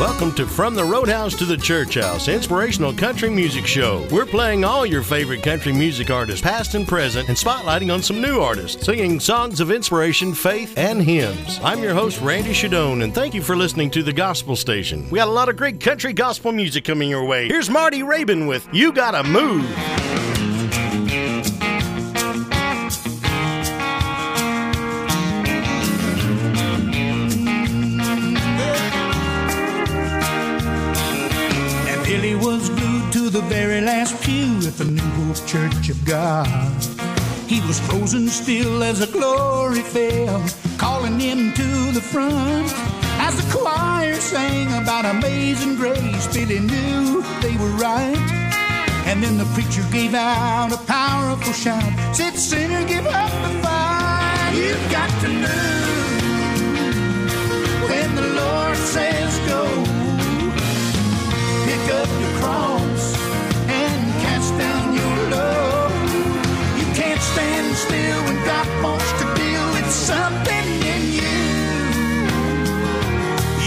Welcome to From the Roadhouse to the Church House, inspirational country music show. We're playing all your favorite country music artists, past and present, and spotlighting on some new artists, singing songs of inspiration, faith, and hymns. I'm your host, Randy Shadoan, and thank you for listening to the Gospel Station. We got a lot of great country gospel music coming your way. Here's Marty Raybon with You Gotta Move. Very last pew at the New Hope Church of God. He was frozen still as the glory fell, calling him to the front. As the choir sang about amazing grace, Billy knew they were right. And then the preacher gave out a powerful shout, said, Sinner, give up the fight. You've got to move when the Lord says go. Pick up your cross Still when God wants to deal something in you.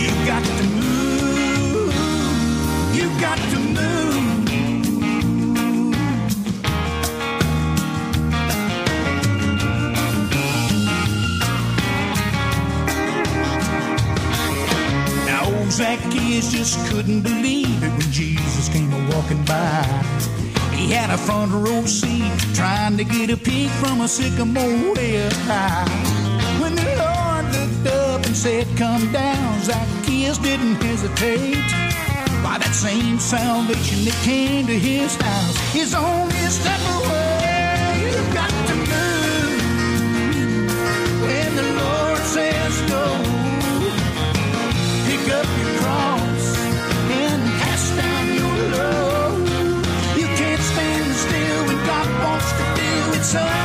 You got to move. You got to move. Now old Zacchaeus just couldn't believe it when Jesus came a walking by. He had a front row seat trying to get a peek from a sycamore up high. When the Lord looked up and said, Come down, Zacchaeus didn't hesitate. By that same salvation that came to his house is only step away. Deal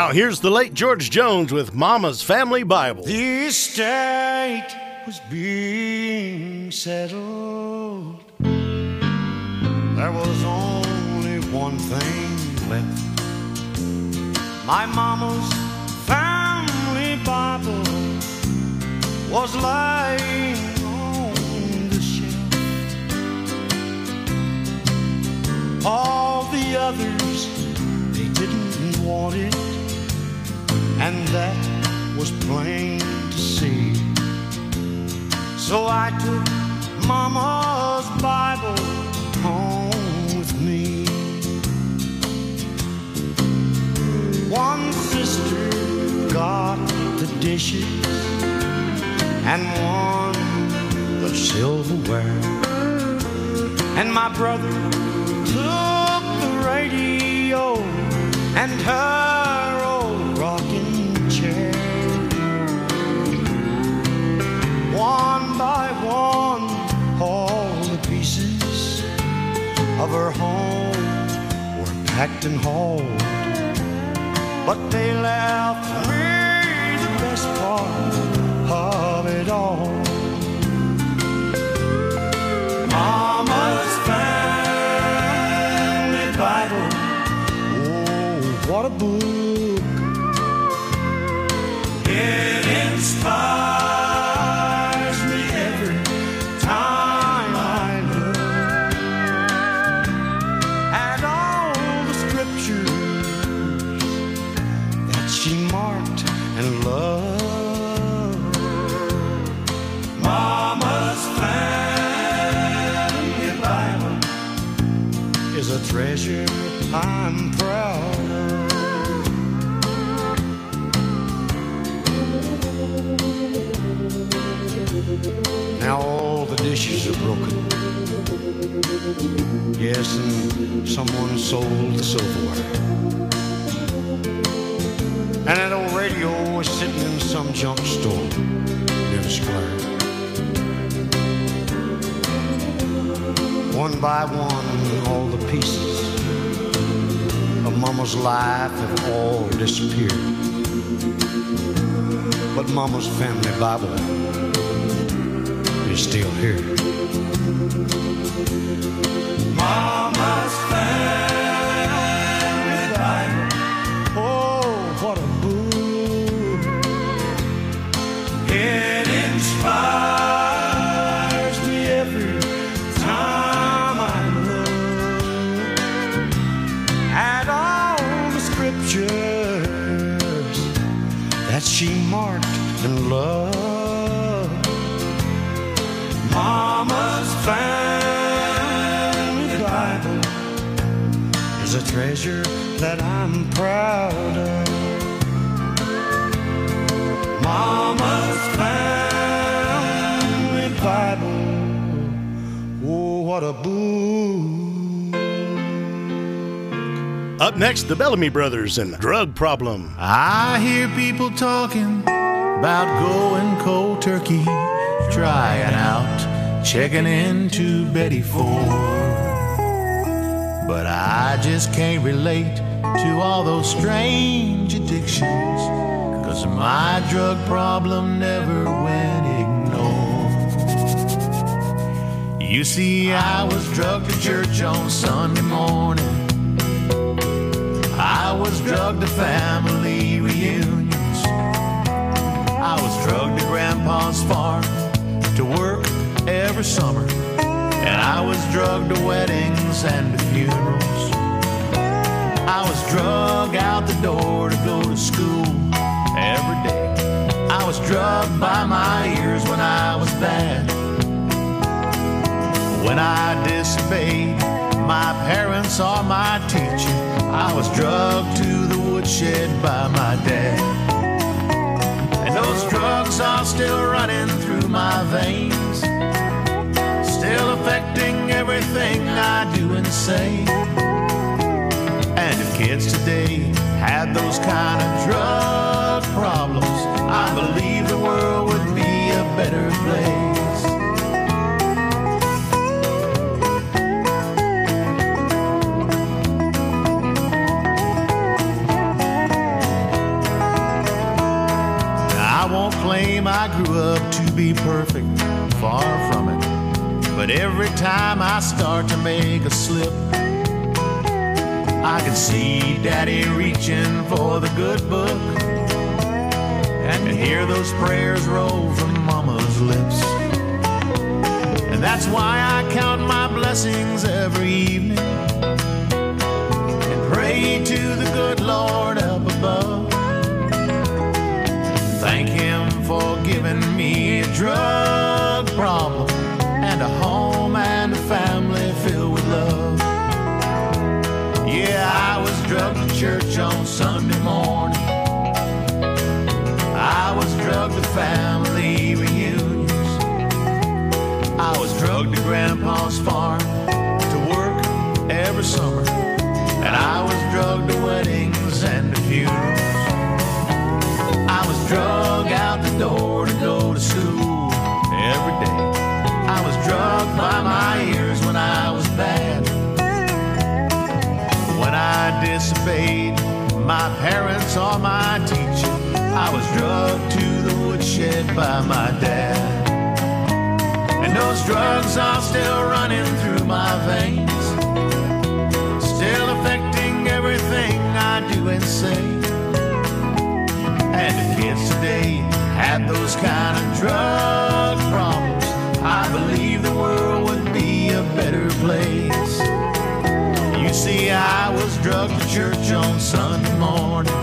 Now, here's the late George Jones with Mama's Family Bible. The estate was being settled. There was only one thing left. My mama's family Bible was lying on the shelf. All the others, they didn't want it and that was plain to see. So I took Mama's Bible home with me. One sister got the dishes, and one the silverware, and my brother took the radio and her by one, all the pieces of her home were packed and hauled, but they left me the best part of it all. Mama's family Bible. Oh, what a book. It inspires now all the dishes are broken. Yes, and someone sold the silverware. And that old radio was sitting in some junk store near the square. One by one, all the pieces of Mama's life have all disappeared. But Mama's family Bible is still here. Up next, the Bellamy Brothers and Drug Problem. I hear people talking about going cold turkey, trying out, checking into Betty Ford. But I just can't relate to all those strange addictions, cause my drug problem never went ignored. You see, I was drugged to church on Sunday morning. I was drugged to family reunions. I was drugged to Grandpa's farm to work every summer. And I was drugged to weddings and to funerals. I was drugged out the door to go to school every day. I was drugged by my ears when I was bad. When I disobeyed my parents or my teacher, I was drugged to the woodshed by my dad. And those drugs are still running through my veins, still affecting everything I do and say. And if kids today had those kind of drug problems, I believe the world would be a better place. Claim I grew up to be perfect, far from it. But every time I start to make a slip, I can see Daddy reaching for the good book and hear those prayers roll from Mama's lips. And that's why I count my blessings My parents or my teacher, I was drugged to the woodshed by my dad. And those drugs are still running through my veins, still affecting everything I do and say. And if kids today had those kind of drug problems, I believe the world would be a better place. You see, I was drugged to church on Sunday morning.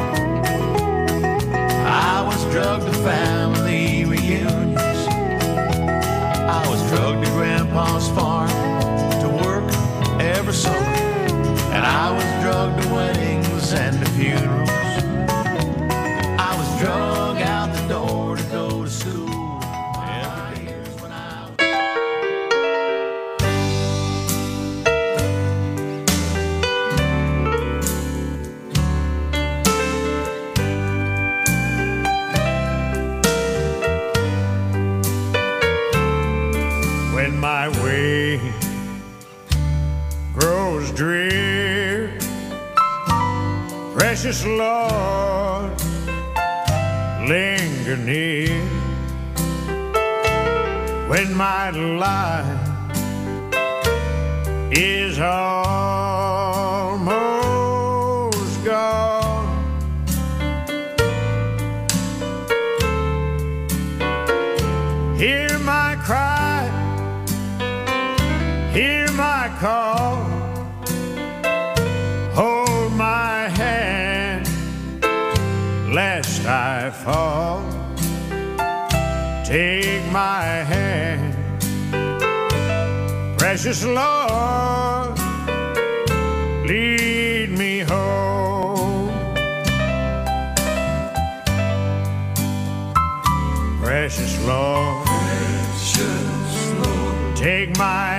I was drugged to family reunions. I was drugged to Grandpa's farm to work every summer. And I was drugged to weddings and to funerals. My life is almost gone. Hear my cry, hear my call. Hold my hand, lest I fall. Take my precious Lord, lead me home. Precious Lord, take my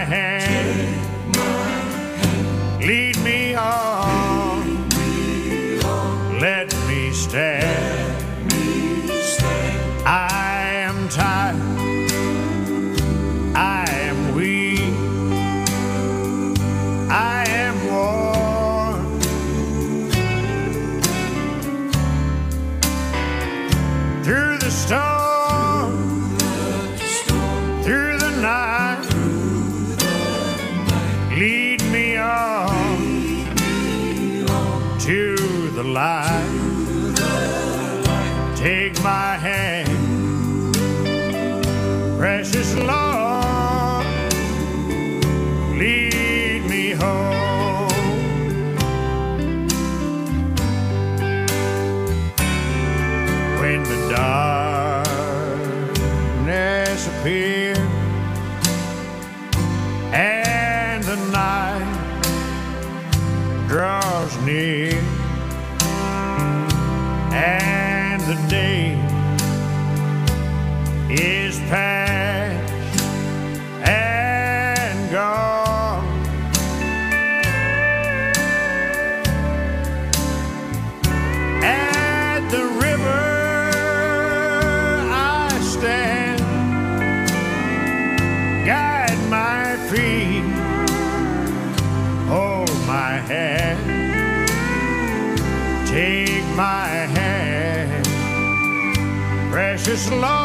Lord,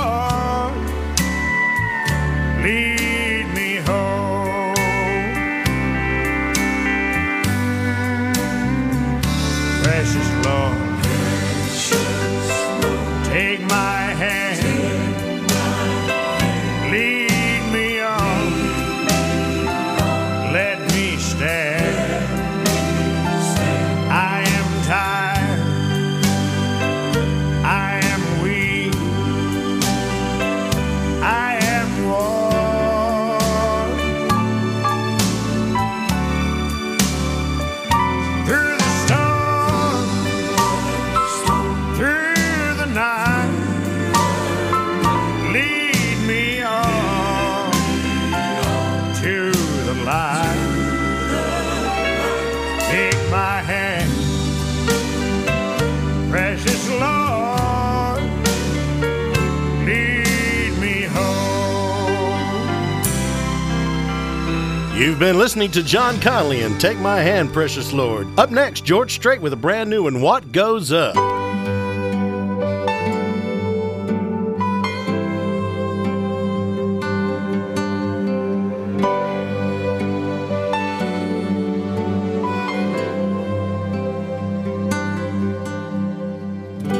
You've been listening to John Conlee and Take My Hand, Precious Lord. Up next, George Strait with a brand new and What Goes Up.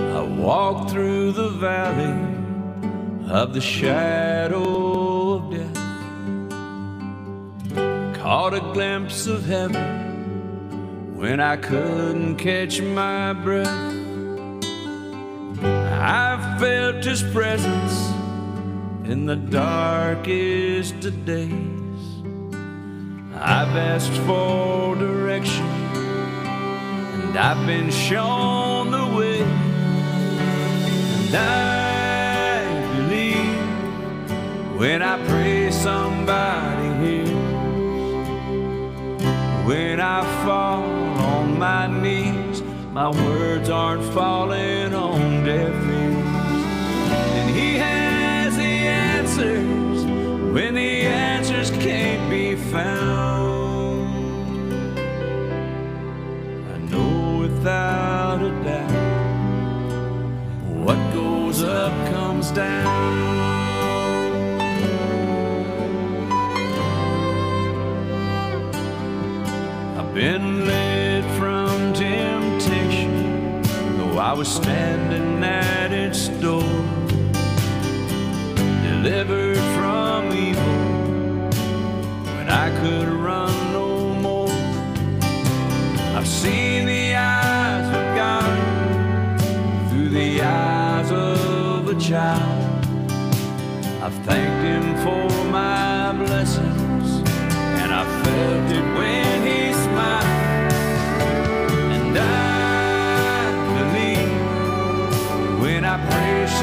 I walked through the valley of the shadow heaven when I couldn't catch my breath. I felt his presence in the darkest of days. I've asked for direction and I've been shown the way. And I believe when I pray somebody hears. When I fall on my knees, my words aren't falling on deaf ears. And He has the answers when the answers can't be found. I know without a doubt what goes up comes down. Been led from temptation, though I was standing at its door, delivered from evil when I could run no more. I've seen the eyes of God through the eyes of a child. I've thanked Him for my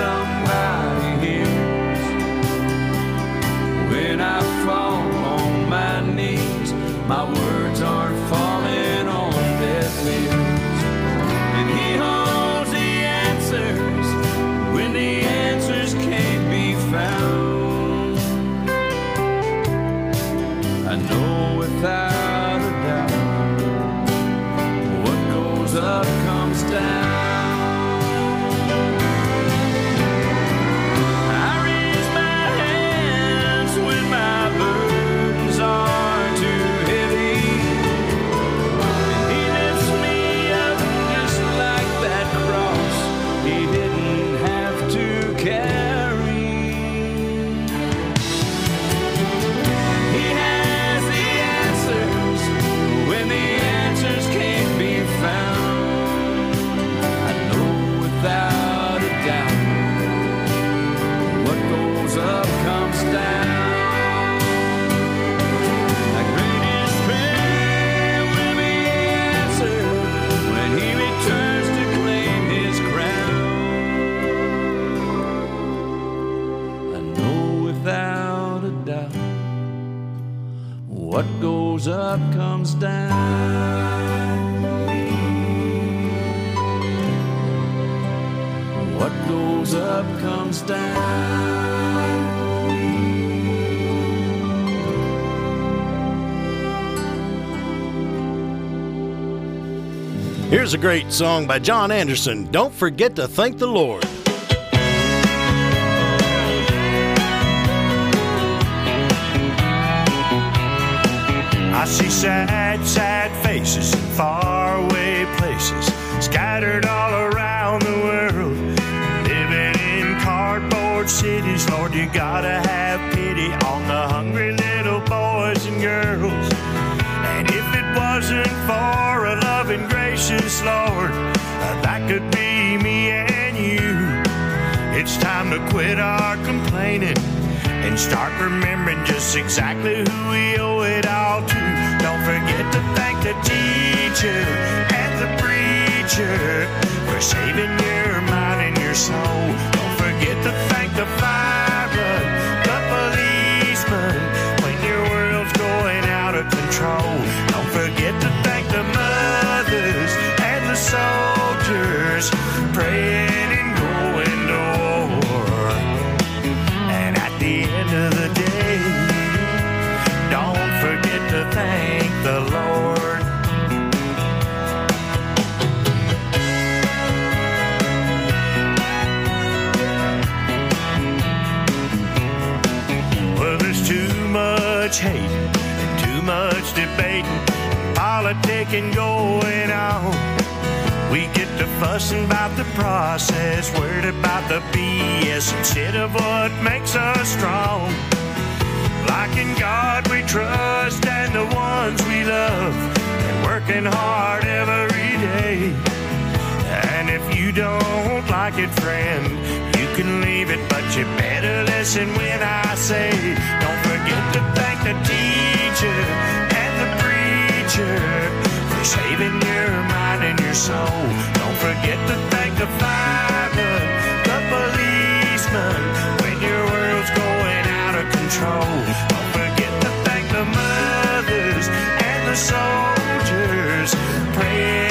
somebody hears. When I fall on my knees, my words Here's a great song by John Anderson. Don't forget to thank the Lord. Start remembering just exactly who we owe it all to. Don't forget to thank the teacher and the preacher for saving your mind and your soul. Don't forget to thank the fireman, the policeman when your world's going out of control. Don't forget to thank the mothers and the soldiers praying politicking going on. We get to fussing about the process, worried about the BS instead of what makes us strong. Like in God we trust and the ones we love, and working hard every day. And if you don't like it, friend, you can leave it, but you better listen when I say, don't forget to thank the teacher and the preacher saving your mind and your soul. Don't forget to thank the fireman, the policeman when your world's going out of control. Don't forget to thank the mothers and the soldiers praying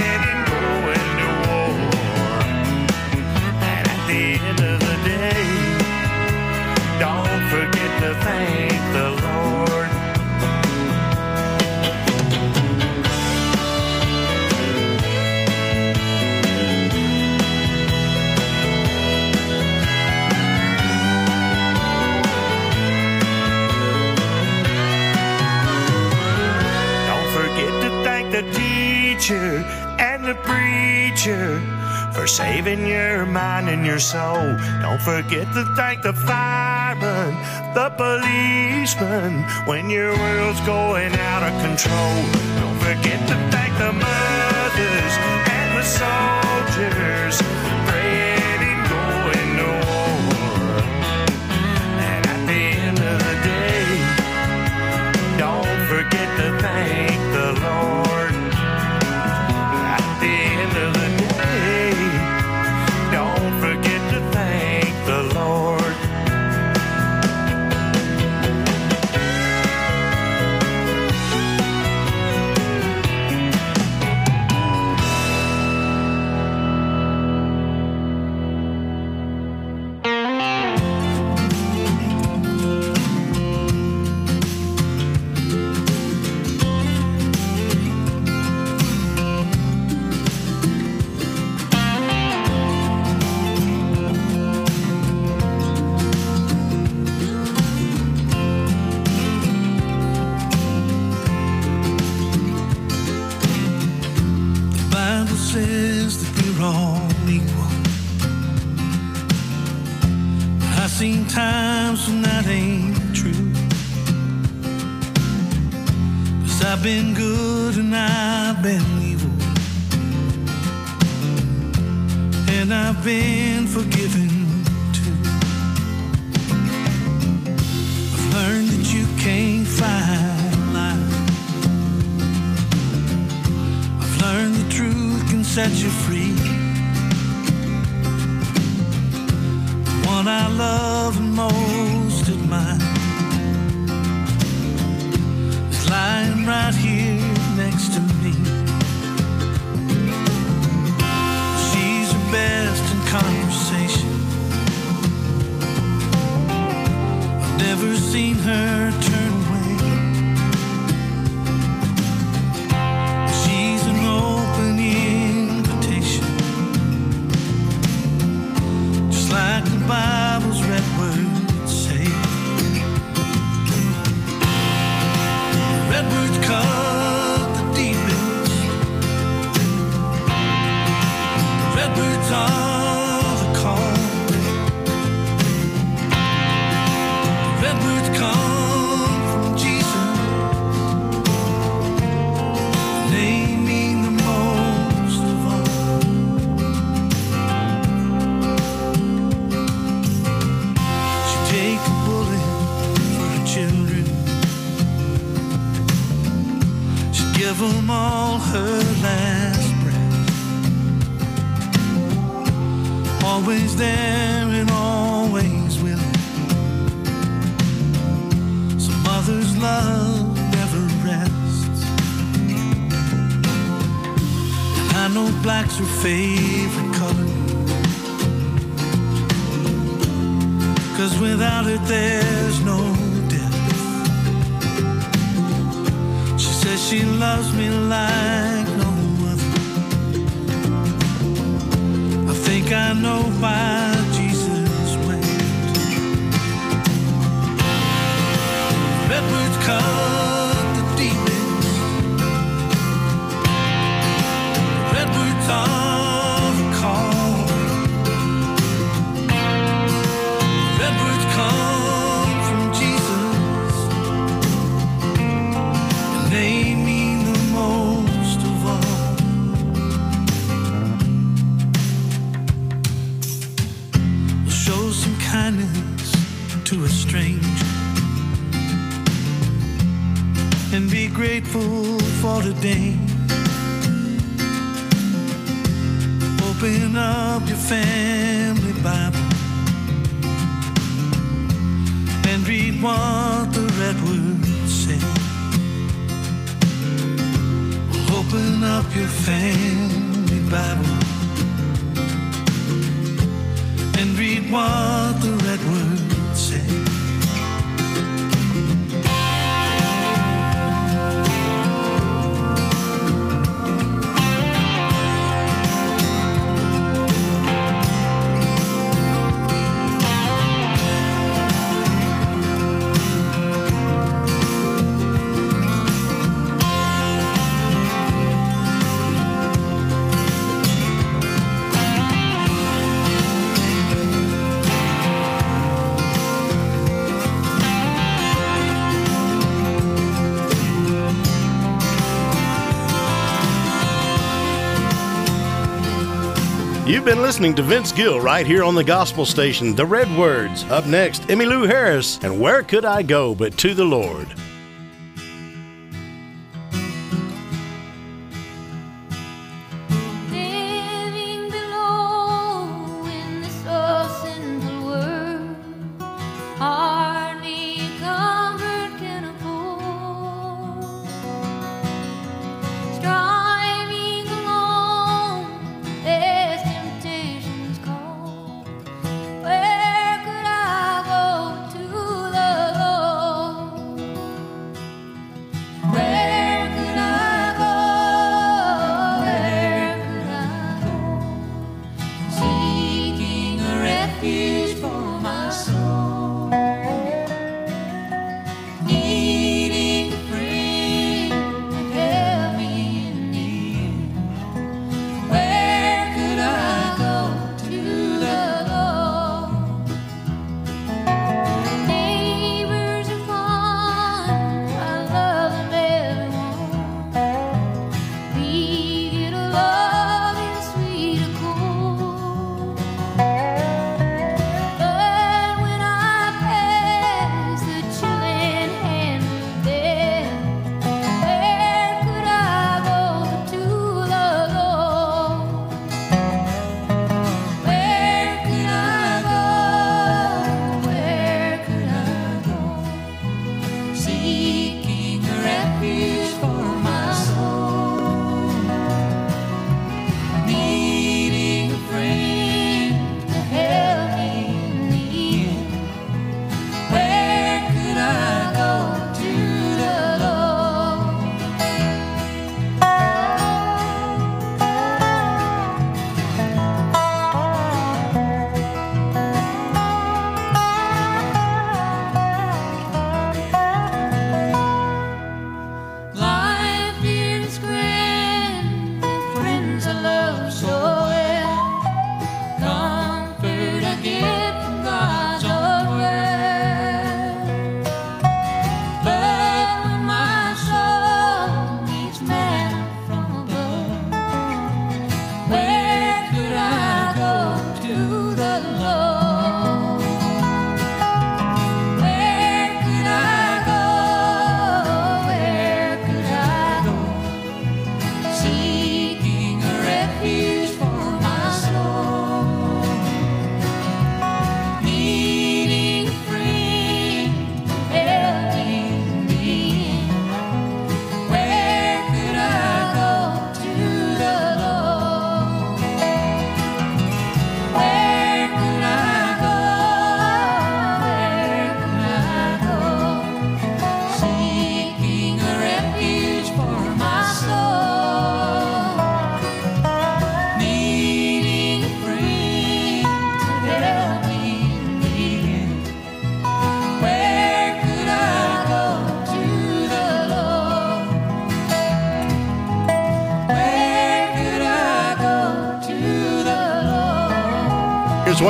teacher and the preacher for saving your mind and your soul. Don't forget to thank the fireman, the policeman, when your world's going out of control. Don't forget to thank the mothers and the soldiers. set you free. One I love more. up your family Bible and read what the red word says. You've been listening to Vince Gill right here on the gospel station, The Red Words. Up next, Emmylou Harris, and Where Could I Go But to the Lord?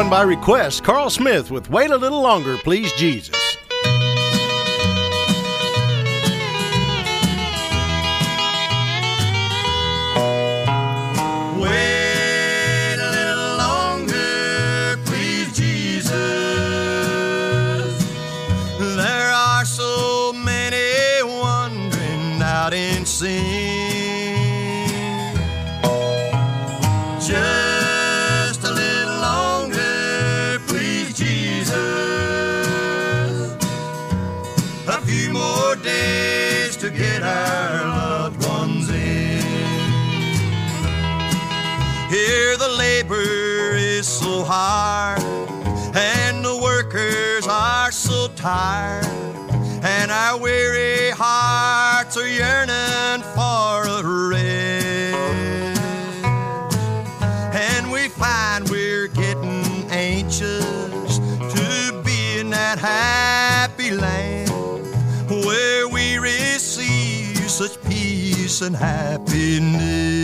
By request. Carl Smith with Wait a Little Longer, Please Jesus. Tired, and our weary hearts are yearning for a rest. And we find we're getting anxious to be in that happy land where we receive such peace and happiness.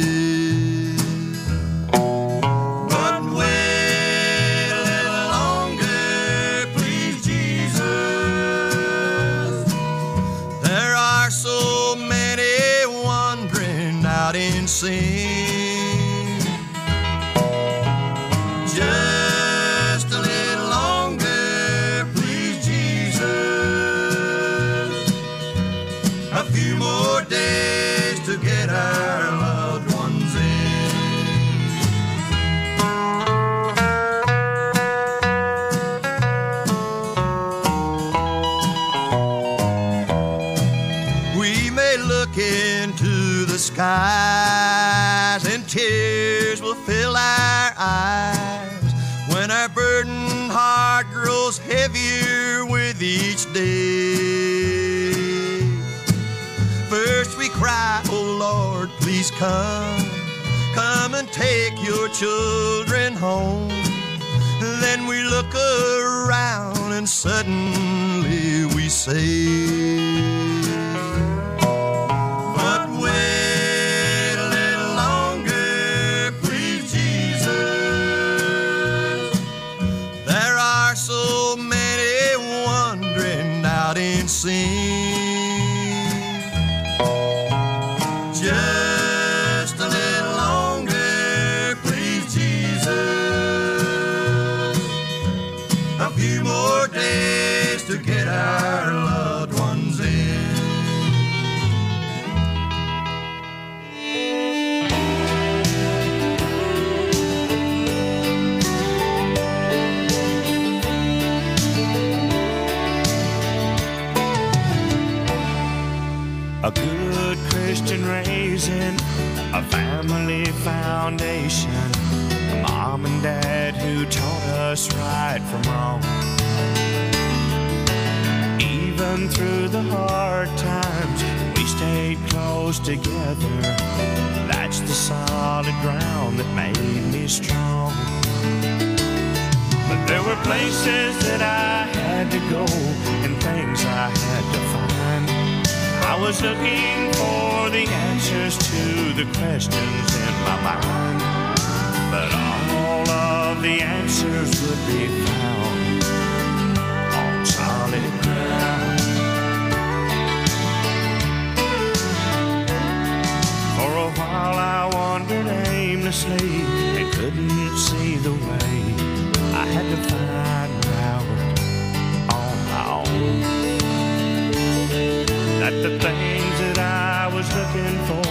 That the things that I was looking for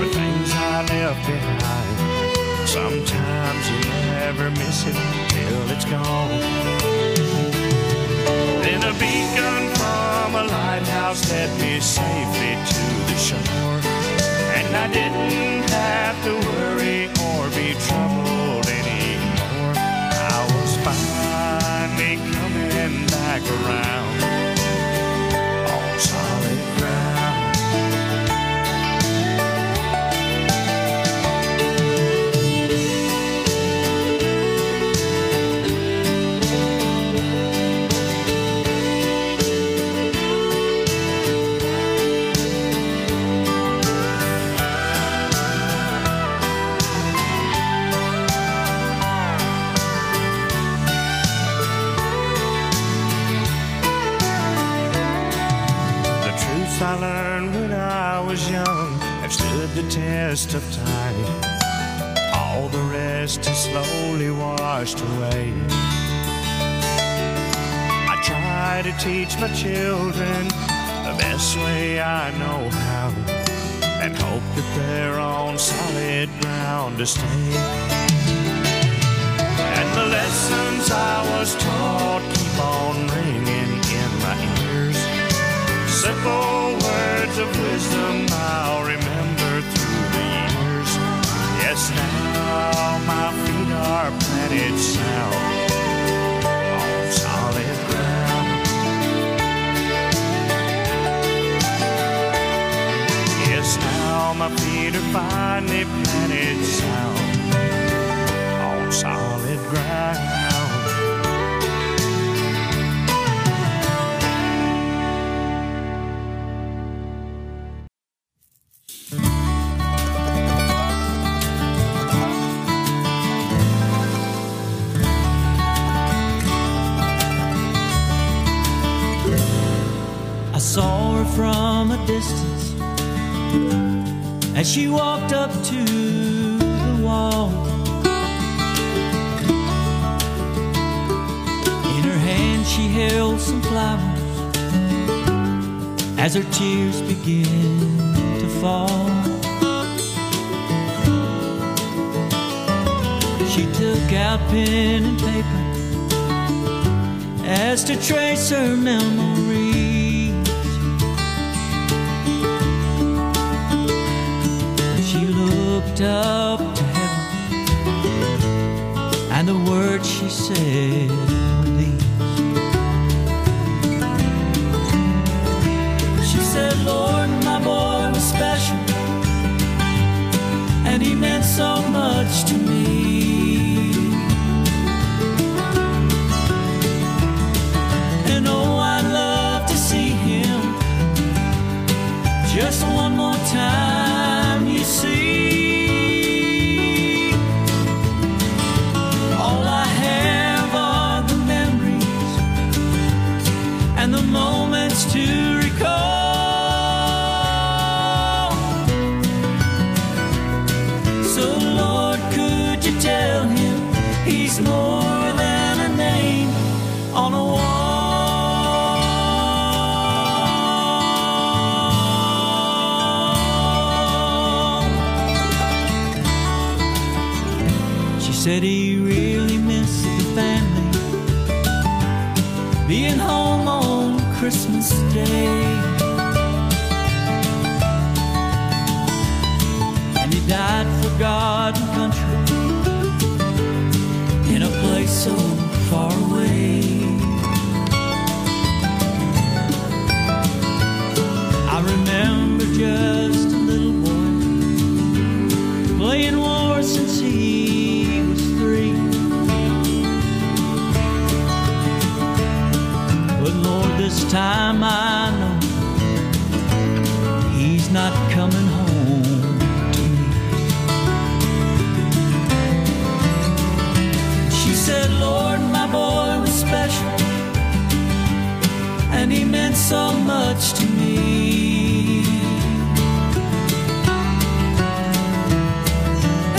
were things I left behind. Sometimes you never miss it till it's gone. Then a beacon from a lighthouse led me safely to the shore. And I didn't have to worry or be troubled anymore. I was finally coming back around test of time. All the rest is slowly washed away. I try to teach my children the best way I know how and hope that they're on solid ground to stay. And the lessons I was taught keep on ringing in my ears. Simple words of wisdom I'll remember. Yes, now my feet are planted sound on solid ground. Yes, now my feet are finally planted sound on solid ground. As her tears begin to fall. She took out pen and paper as to trace her memories. She looked up to heaven, and the words she said Said he really missed the family being home on Christmas Day. And he died for God and country this time I know he's not coming home to me. She said, Lord, my boy was special, and he meant so much to me.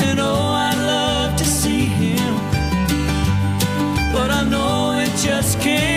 And oh, I'd love to see him, but I know it just can't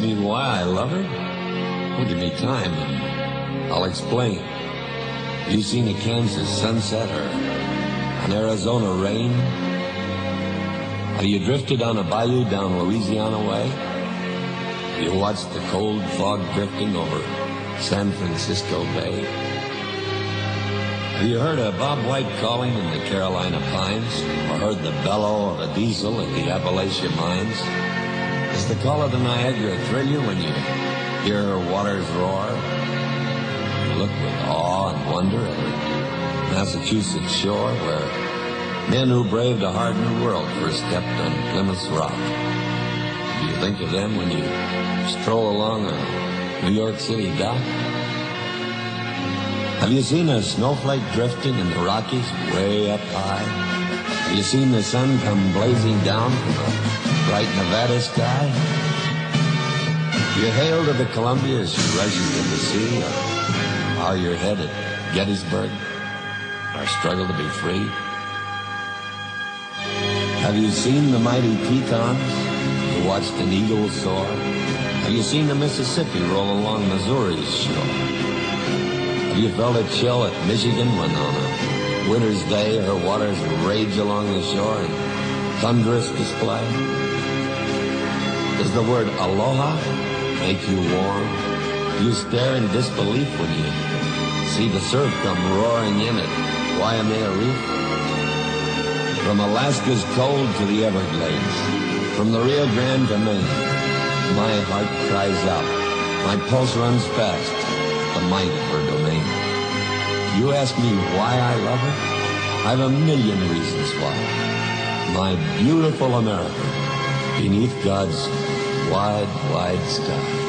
me why I love her? Well, give me time and I'll explain. Have you seen a Kansas sunset or an Arizona rain? Have you drifted on a bayou down Louisiana way? Have you watched the cold fog drifting over San Francisco Bay? Have you heard a Bob White calling in the Carolina pines? Or heard the bellow of a diesel in the Appalachia mines? The call of the Niagara thrill you when you hear her waters roar? You look with awe and wonder at her Massachusetts shore where men who braved a hard new world first stepped on Plymouth's rock. Do you think of them when you stroll along a New York City dock? Have you seen a snowflake drifting in the Rockies way up high? Have you seen the sun come blazing down from a bright Nevada sky? You hail to the Columbia as rushes into the sea, or bow your head at Gettysburg, our struggle to be free? Have you seen the mighty Tetons? You watched an eagle soar? Have you seen the Mississippi roll along Missouri's shore? Have you felt a chill at Michigan when on a winter's day her waters rage along the shore in thunderous display? Does the word aloha make you warm? You stare in disbelief when you see the surf come roaring in at Waimea Reef? From Alaska's cold to the Everglades, from the Rio Grande to Maine, My heart cries out. My pulse runs fast. The might of her domain. You ask me why I love her? I've a million reasons why. My beautiful America, beneath God's wide, wide sky.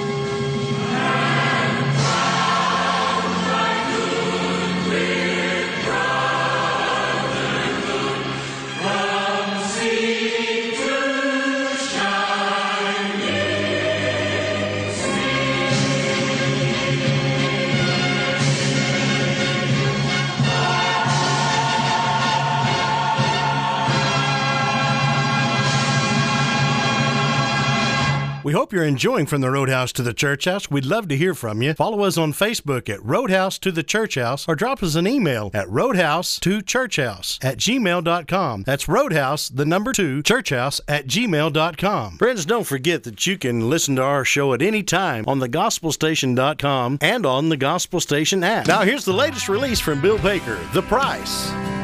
Hope you're enjoying From the Roadhouse to the Church House. We'd love to hear from you. Follow us on Facebook at Roadhouse to the Church House or drop us an email at roadhouse to churchhouse at gmail.com. That's roadhouse, the number two, churchhouse at gmail.com. Friends, don't forget that you can listen to our show at any time on thegospelstation.com and on the Gospel Station app. Now, here's the latest release from Bill Baker The Price.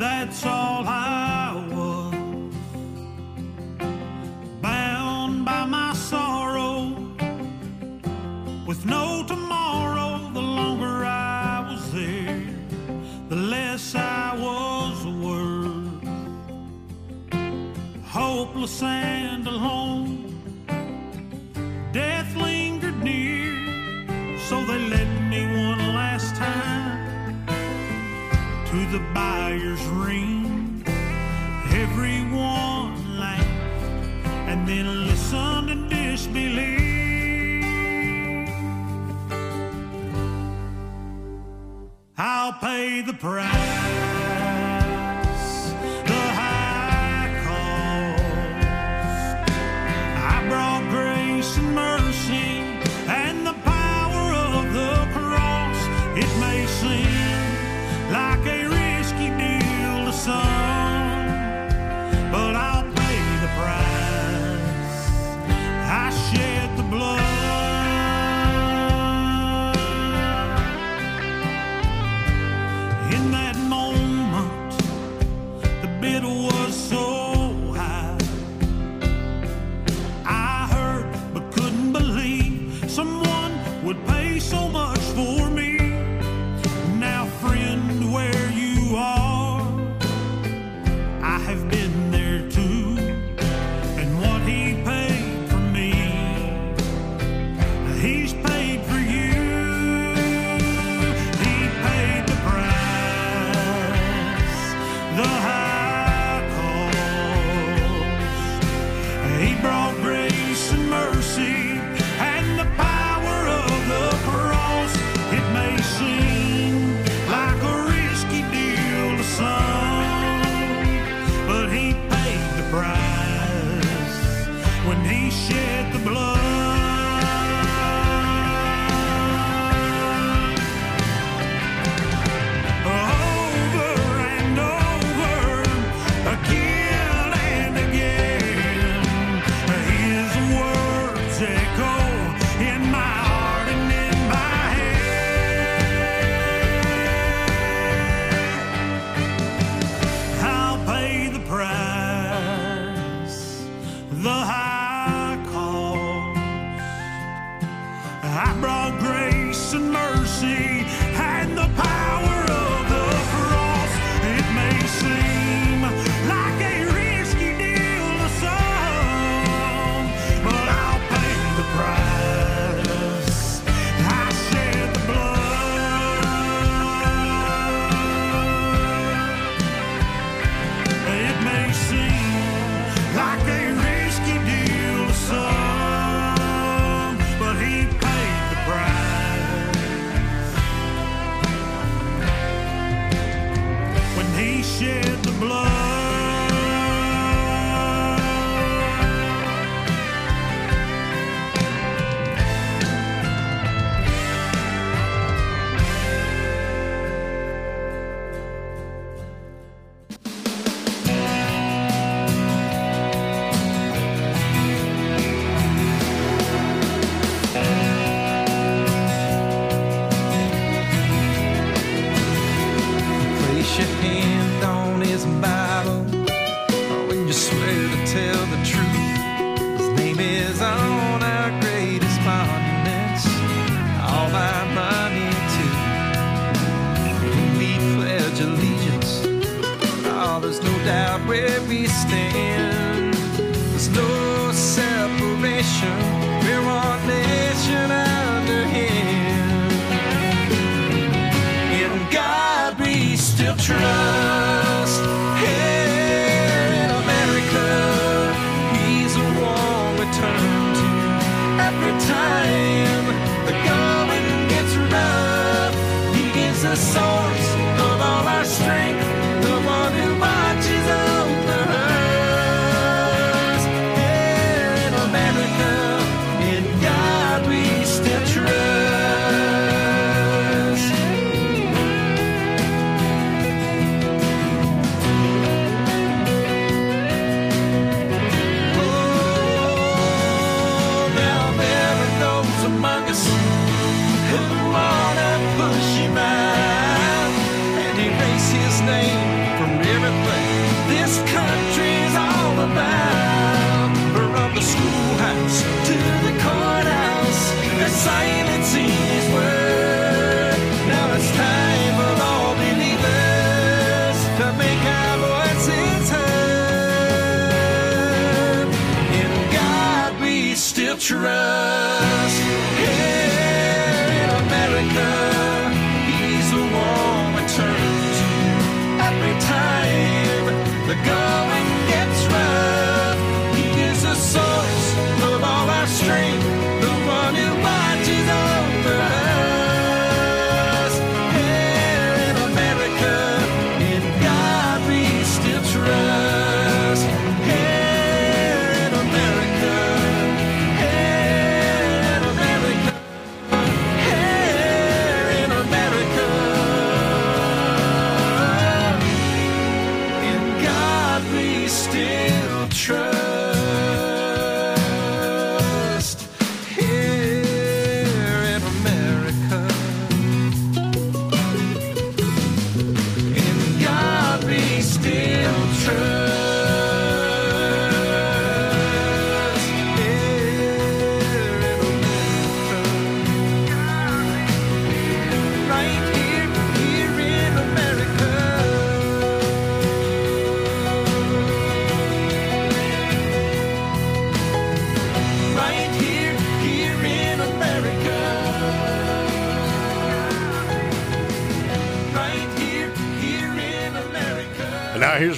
That's all I was. Bound by my sorrow. With no tomorrow, the longer I was there, the less I was worth. Hopeless and alone. Death lingered near, so they led the buyer's ring. Everyone laughed and then listened in disbelief. I'll pay the price. The high cost. I brought grace and mercy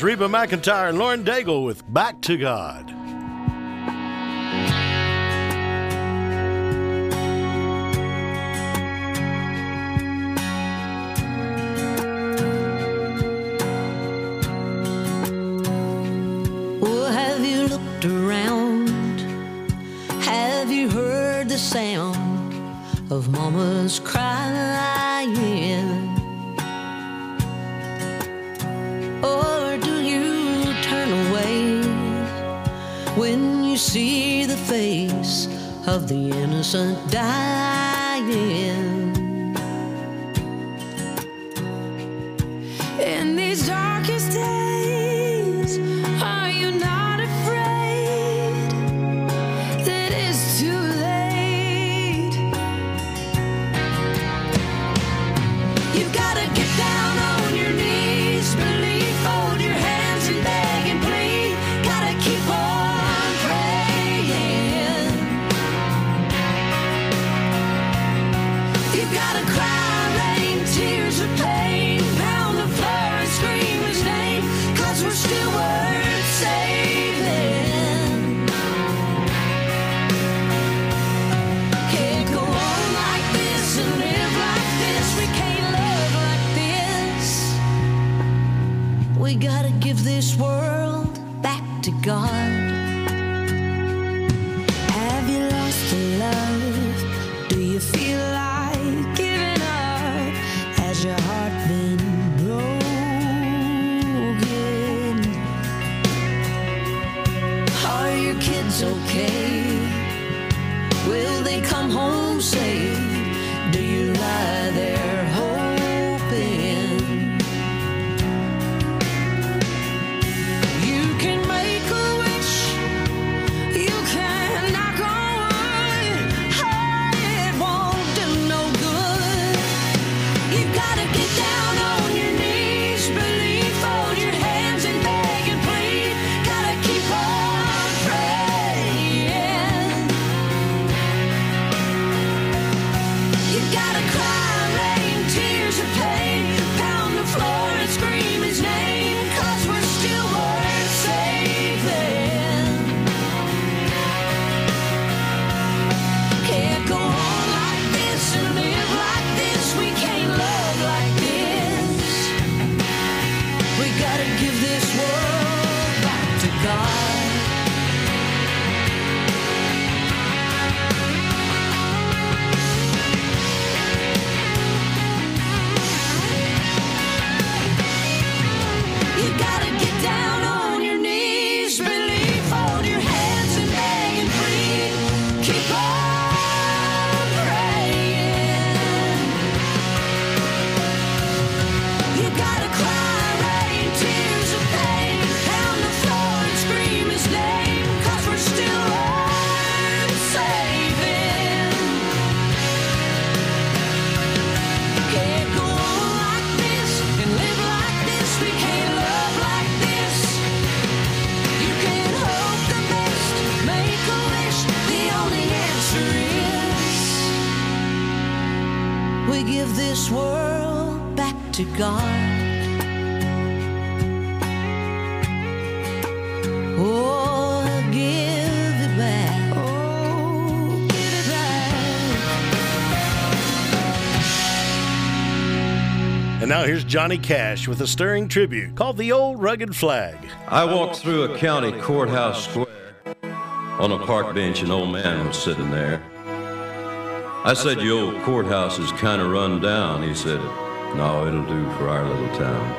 Reba McEntire and Lauren Daigle with Back to God. This world back to God. Oh, give it back. Oh, give it back. And now here's Johnny Cash with a stirring tribute called The Old Rugged Flag. I walked through a county courthouse square. On a park bench, an old man was sitting there. I said, Your old courthouse is kind of run down. He said, No, it'll do for our little town.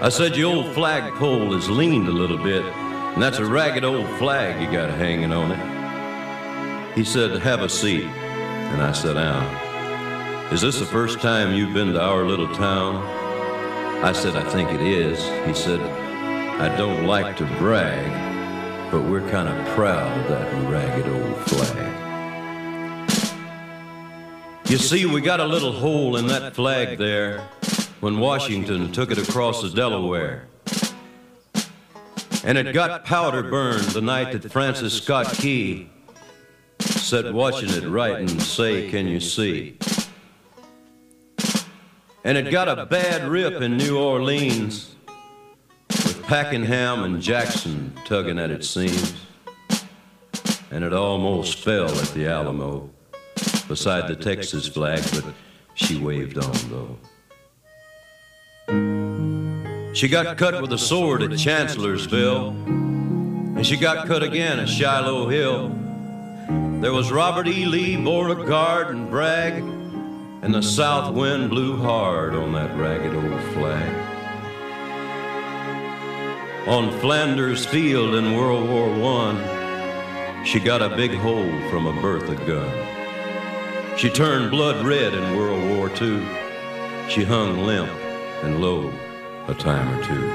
I said, Your old flagpole has leaned a little bit, and that's a ragged old flag you got hanging on it. He said, Have a seat. And I sat down. Is this the first time you've been to our little town? I said, I think it is. He said, I don't like to brag, but we're kind of proud of that ragged old flag. You see, we got a little hole in that flag there when Washington took it across the Delaware. And it got powder burned the night that Francis Scott Key sat watching it write and say, Can you see? And it got a bad rip in New Orleans with Pakenham and Jackson tugging at its seams. And it almost fell at the Alamo beside the Texas flag, but she waved on though. She got cut with a sword at Chancellorsville, and she got cut again at Shiloh Hill. There was Robert E. Lee, Beauregard, and Bragg, and the south wind blew hard on that ragged old flag. On Flanders Field in World War I, she got a big hole from a Bertha gun. She turned blood red in World War II. She hung limp and low a time or two.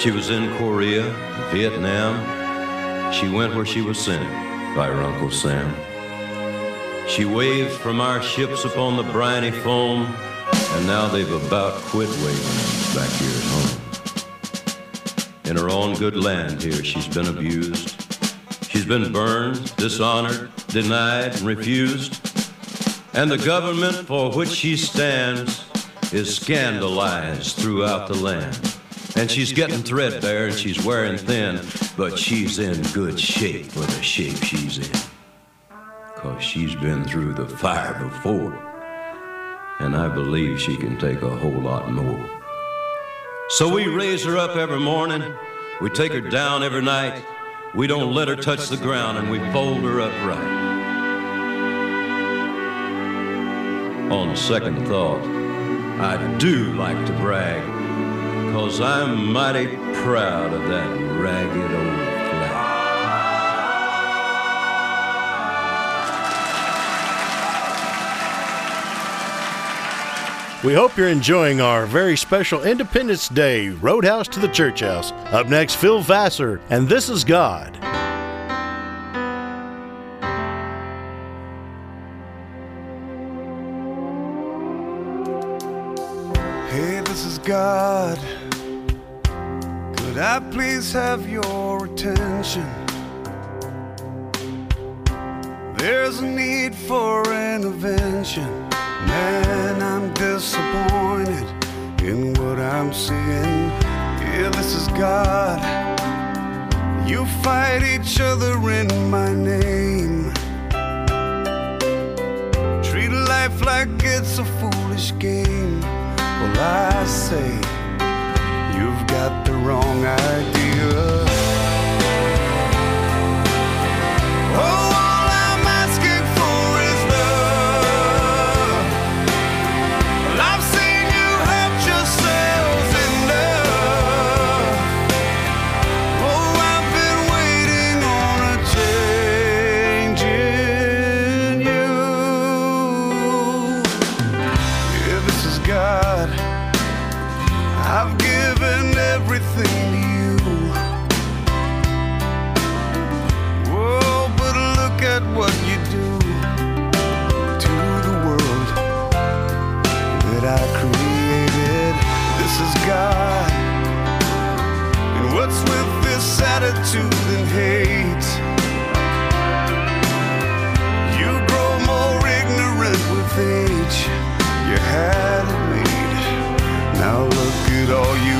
She was in Korea, Vietnam. She went where she was sent by her Uncle Sam. She waved from our ships upon the briny foam, and now they've about quit waving back here at home. In her own good land here, she's been abused. She's been burned, dishonored, denied, and refused. And the government for which she stands is scandalized throughout the land. And she's getting threadbare and she's wearing thin, but she's in good shape for the shape she's in. Cause she's been through the fire before. And I believe she can take a whole lot more. So we raise her up every morning. We take her down every night. We don't let her touch the ground and we fold her upright. On second thought, I do like to brag, cause I'm mighty proud of that ragged old We hope you're enjoying our very special Independence Day Roadhouse to the Church House. Up next, Phil Vassar, and this is God. Hey, this is God. Could I please have your attention? There's a need for intervention. Man, I'm disappointed in what I'm seeing. Yeah, this is God. You fight each other in my name. Treat life like it's a foolish game. Well, I say, you've got the wrong idea. hate. You grow more ignorant with age. You had a lead. Now look at all you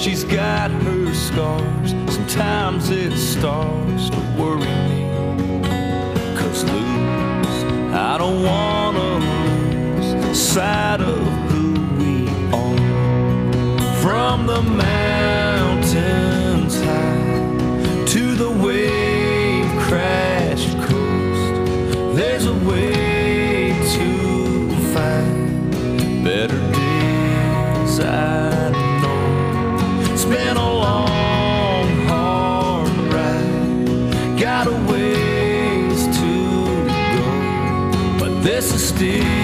she's got her scars. Sometimes it starts to worry me. Cause lose, I don't wanna lose sight of who we are. From the mountains this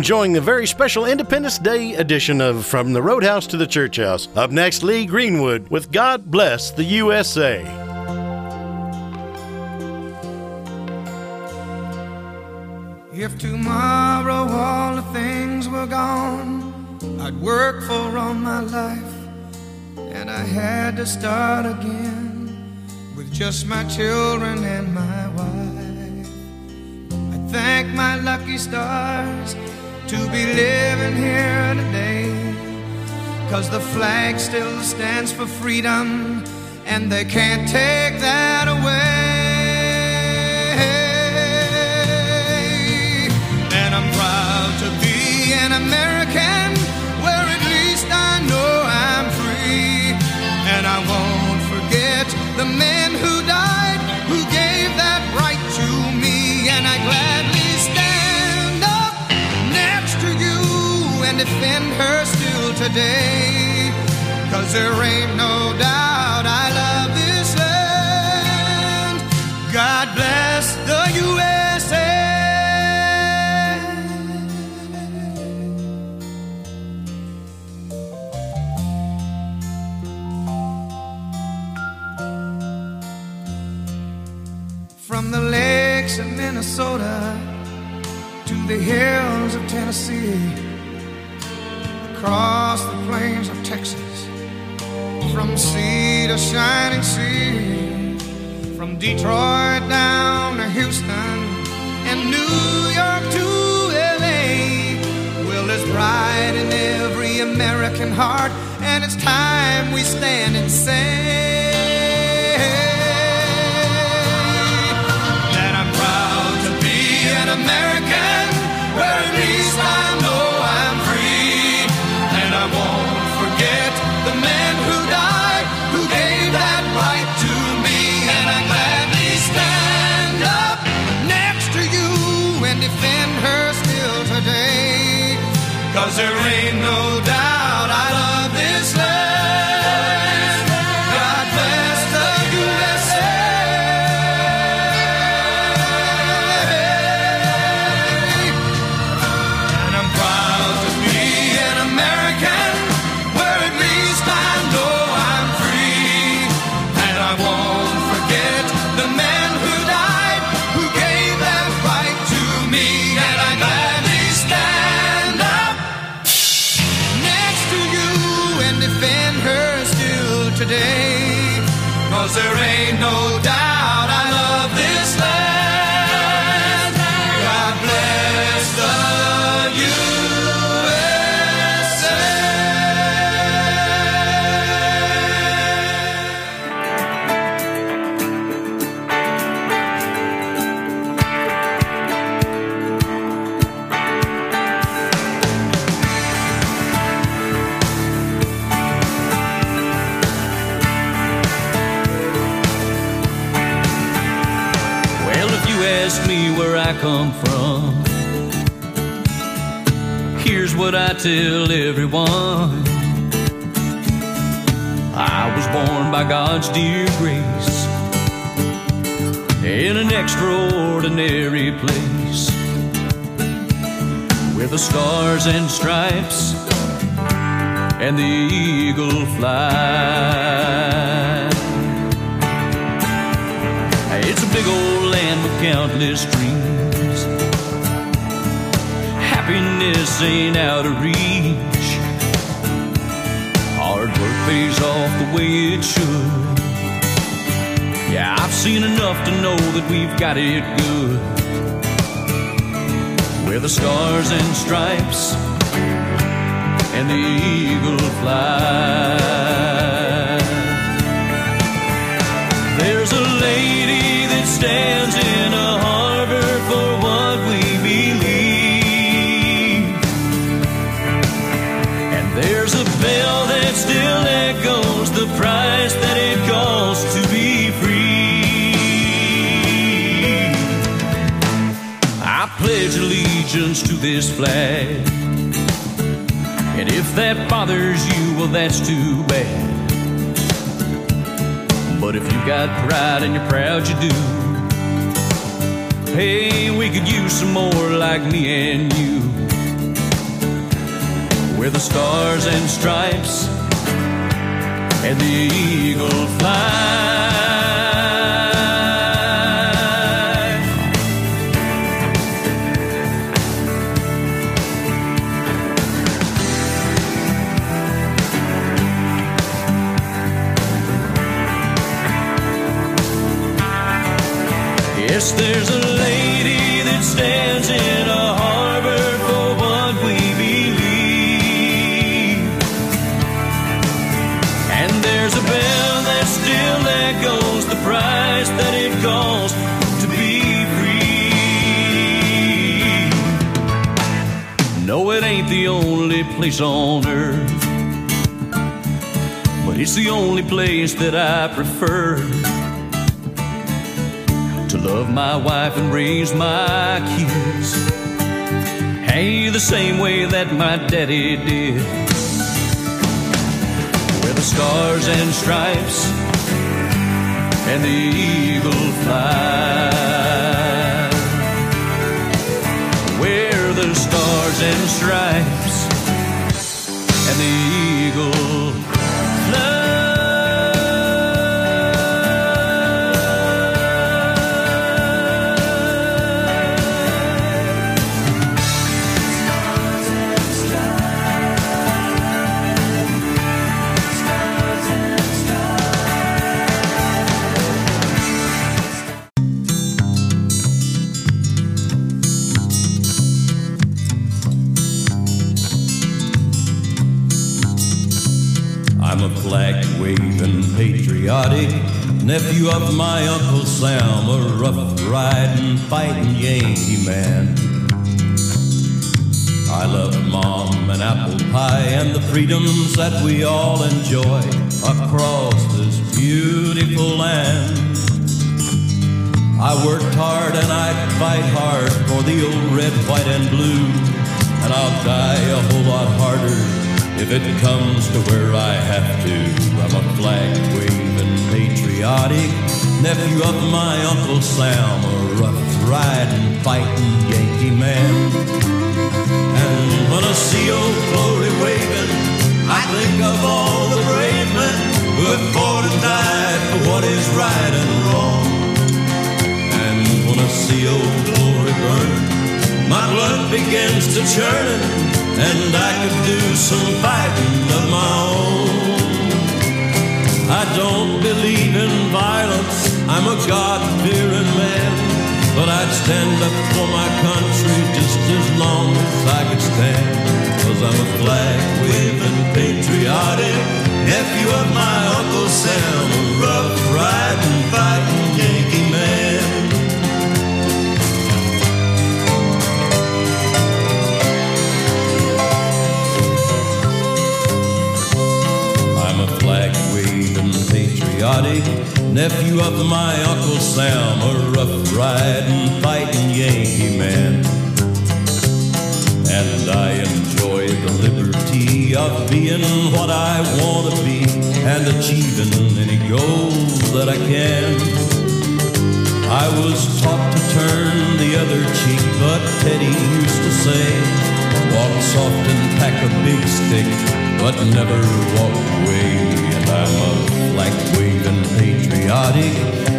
enjoying the very special Independence Day edition of From the Roadhouse to the Church House. Up next, Lee Greenwood with God Bless the USA. If tomorrow all the things were gone I'd work for all my life and I had to start again with just my children and my wife. I thank my lucky stars to be living here today cause the flag still stands for freedom and they can't take that away. And I'm proud to be an American where at least I know I'm free. And I won't forget the men who died, defend her still today. Cause there ain't no doubt I love this land. God bless the USA. From the lakes of Minnesota to the hills of Tennessee, across the plains of Texas, from sea to shining sea, from Detroit down to Houston and New York to LA. Well, there's pride in every American heart, and it's time we stand and say Cause there ain't no doubt tell everyone. I was born by God's dear grace in an extraordinary place with the stars and stripes and the eagle fly. It's a big old land with countless dreams. Happiness ain't out of reach. Hard work pays off the way it should. Yeah, I've seen enough to know that we've got it good. Where the stars and stripes and the eagle fly. This flag. And if that bothers you, well, that's too bad. But if you got pride and you're proud, you do. Hey, we could use some more like me and you. Where the stars and stripes and the eagle fly. Yes, there's a lady that stands in a harbor for what we believe. And there's a bell that still echoes the price that it costs to be free. No, it ain't the only place on earth, but it's the only place that I prefer love my wife and raise my kids. Hey, the same way that my daddy did. Where the stars and stripes and the eagle fly. Where the stars and stripes and the nephew of my Uncle Sam, a rough riding, fighting Yankee man. I love mom and apple pie and the freedoms that we all enjoy across this beautiful land. I worked hard and I fight hard for the old red, white, and blue, and I'll die a whole lot harder if it comes to where I have to. I'm a flag waving, patriotic nephew of my Uncle Sam, a rough riding, fighting Yankee man. And when I see old glory waving, I think of all the brave men who have fought and died for what is right and wrong. And when I see old glory burn, my blood begins to churn, and I could do some fighting of my own. I don't believe in violence, I'm a God-fearing man. But I'd stand up for my country just as long as I could stand. Cause I'm a flag waving patriotic nephew of my Uncle Sam, a rough riding, nephew of my Uncle Sam, a rough riding, fighting Yankee man. And I enjoy the liberty of being what I want to be and achieving any goal that I can. I was taught to turn the other cheek, but Teddy used to say, walk soft and pack a big stick, but never walk away. And I'm a flag waving patriotic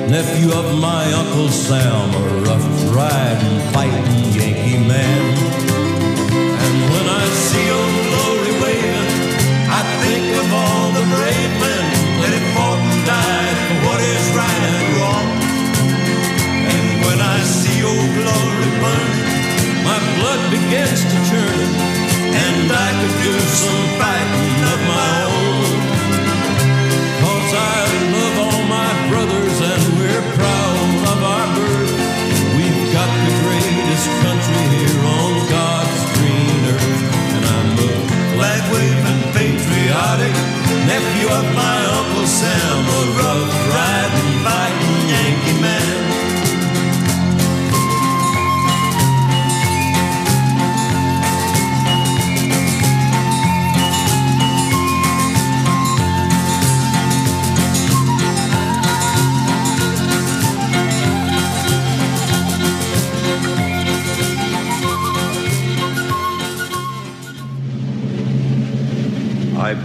nephew of my Uncle Sam, a rough riding, fighting Yankee man. And when I see old glory waving, I think of all the brave men that have fought and died for what is right and wrong. And when I see old glory burn, my blood begins to churn, and I could do some fighting of my own. We're proud of our birth. We've got the greatest country here on God's green earth. And I'm a flag waving patriotic nephew of my Uncle Sam, a rough riding, fighting Yankee man.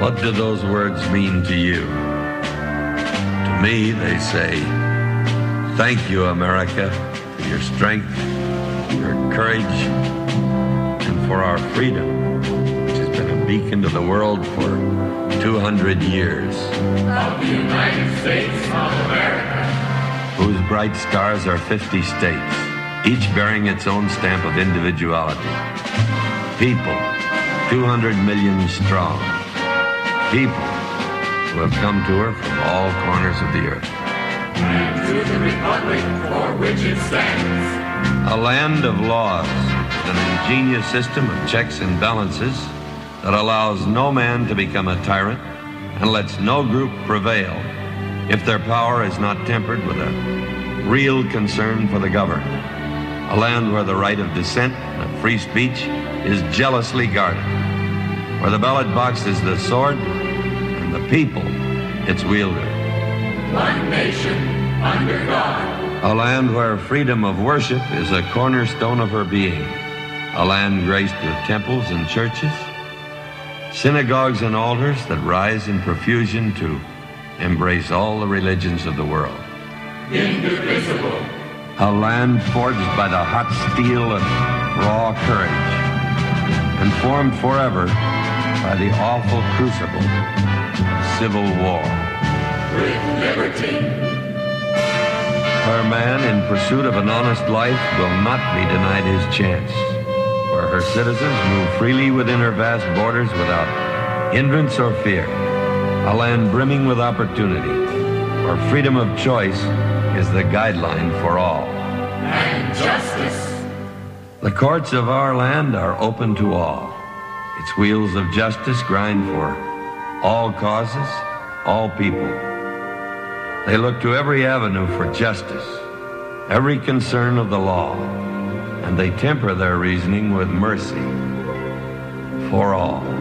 What do those words mean to you? To me, they say, Thank you, America, for your strength, your courage, and for our freedom, which has been a beacon to the world for 200 years, of the United States of America. whose bright stars are 50 states, each bearing its own stamp of individuality. People, 200 million strong. People who have come to her from all corners of the earth. And to the republic for which it stands. A land of laws, an ingenious system of checks and balances that allows no man to become a tyrant and lets no group prevail if their power is not tempered with a real concern for the governed. A land where the right of dissent and of free speech is jealously guarded, where the ballot box is the sword people its wielder. One nation under God. A land where freedom of worship is a cornerstone of her being. A land graced with temples and churches synagogues and altars that rise in profusion to embrace all the religions of the world. Indivisible. A land forged by the hot steel of raw courage and formed forever by the awful crucible civil war. With liberty. Where man, in pursuit of an honest life, will not be denied his chance. Where her citizens move freely within her vast borders without hindrance or fear. A land brimming with opportunity, where freedom of choice is the guideline for all. And justice. The courts of our land are open to all. Its wheels of justice grind for all causes, all people. They look to every avenue for justice, every concern of the law, and they temper their reasoning with mercy for all.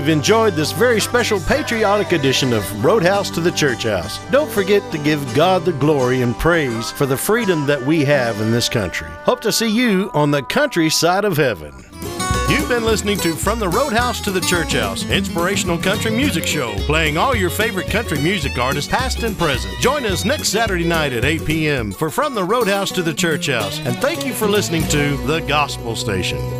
you've enjoyed this very special patriotic edition of Roadhouse to the Church House. Don't forget to give God the glory and praise for the freedom that we have in this country. Hope to see you on the countryside of heaven. You've been listening to From the Roadhouse to the Church House, inspirational country music show, playing all your favorite country music artists, past and present. Join us next Saturday night at 8 p.m. for From the Roadhouse to the Church House, and thank you for listening to The Gospel Station.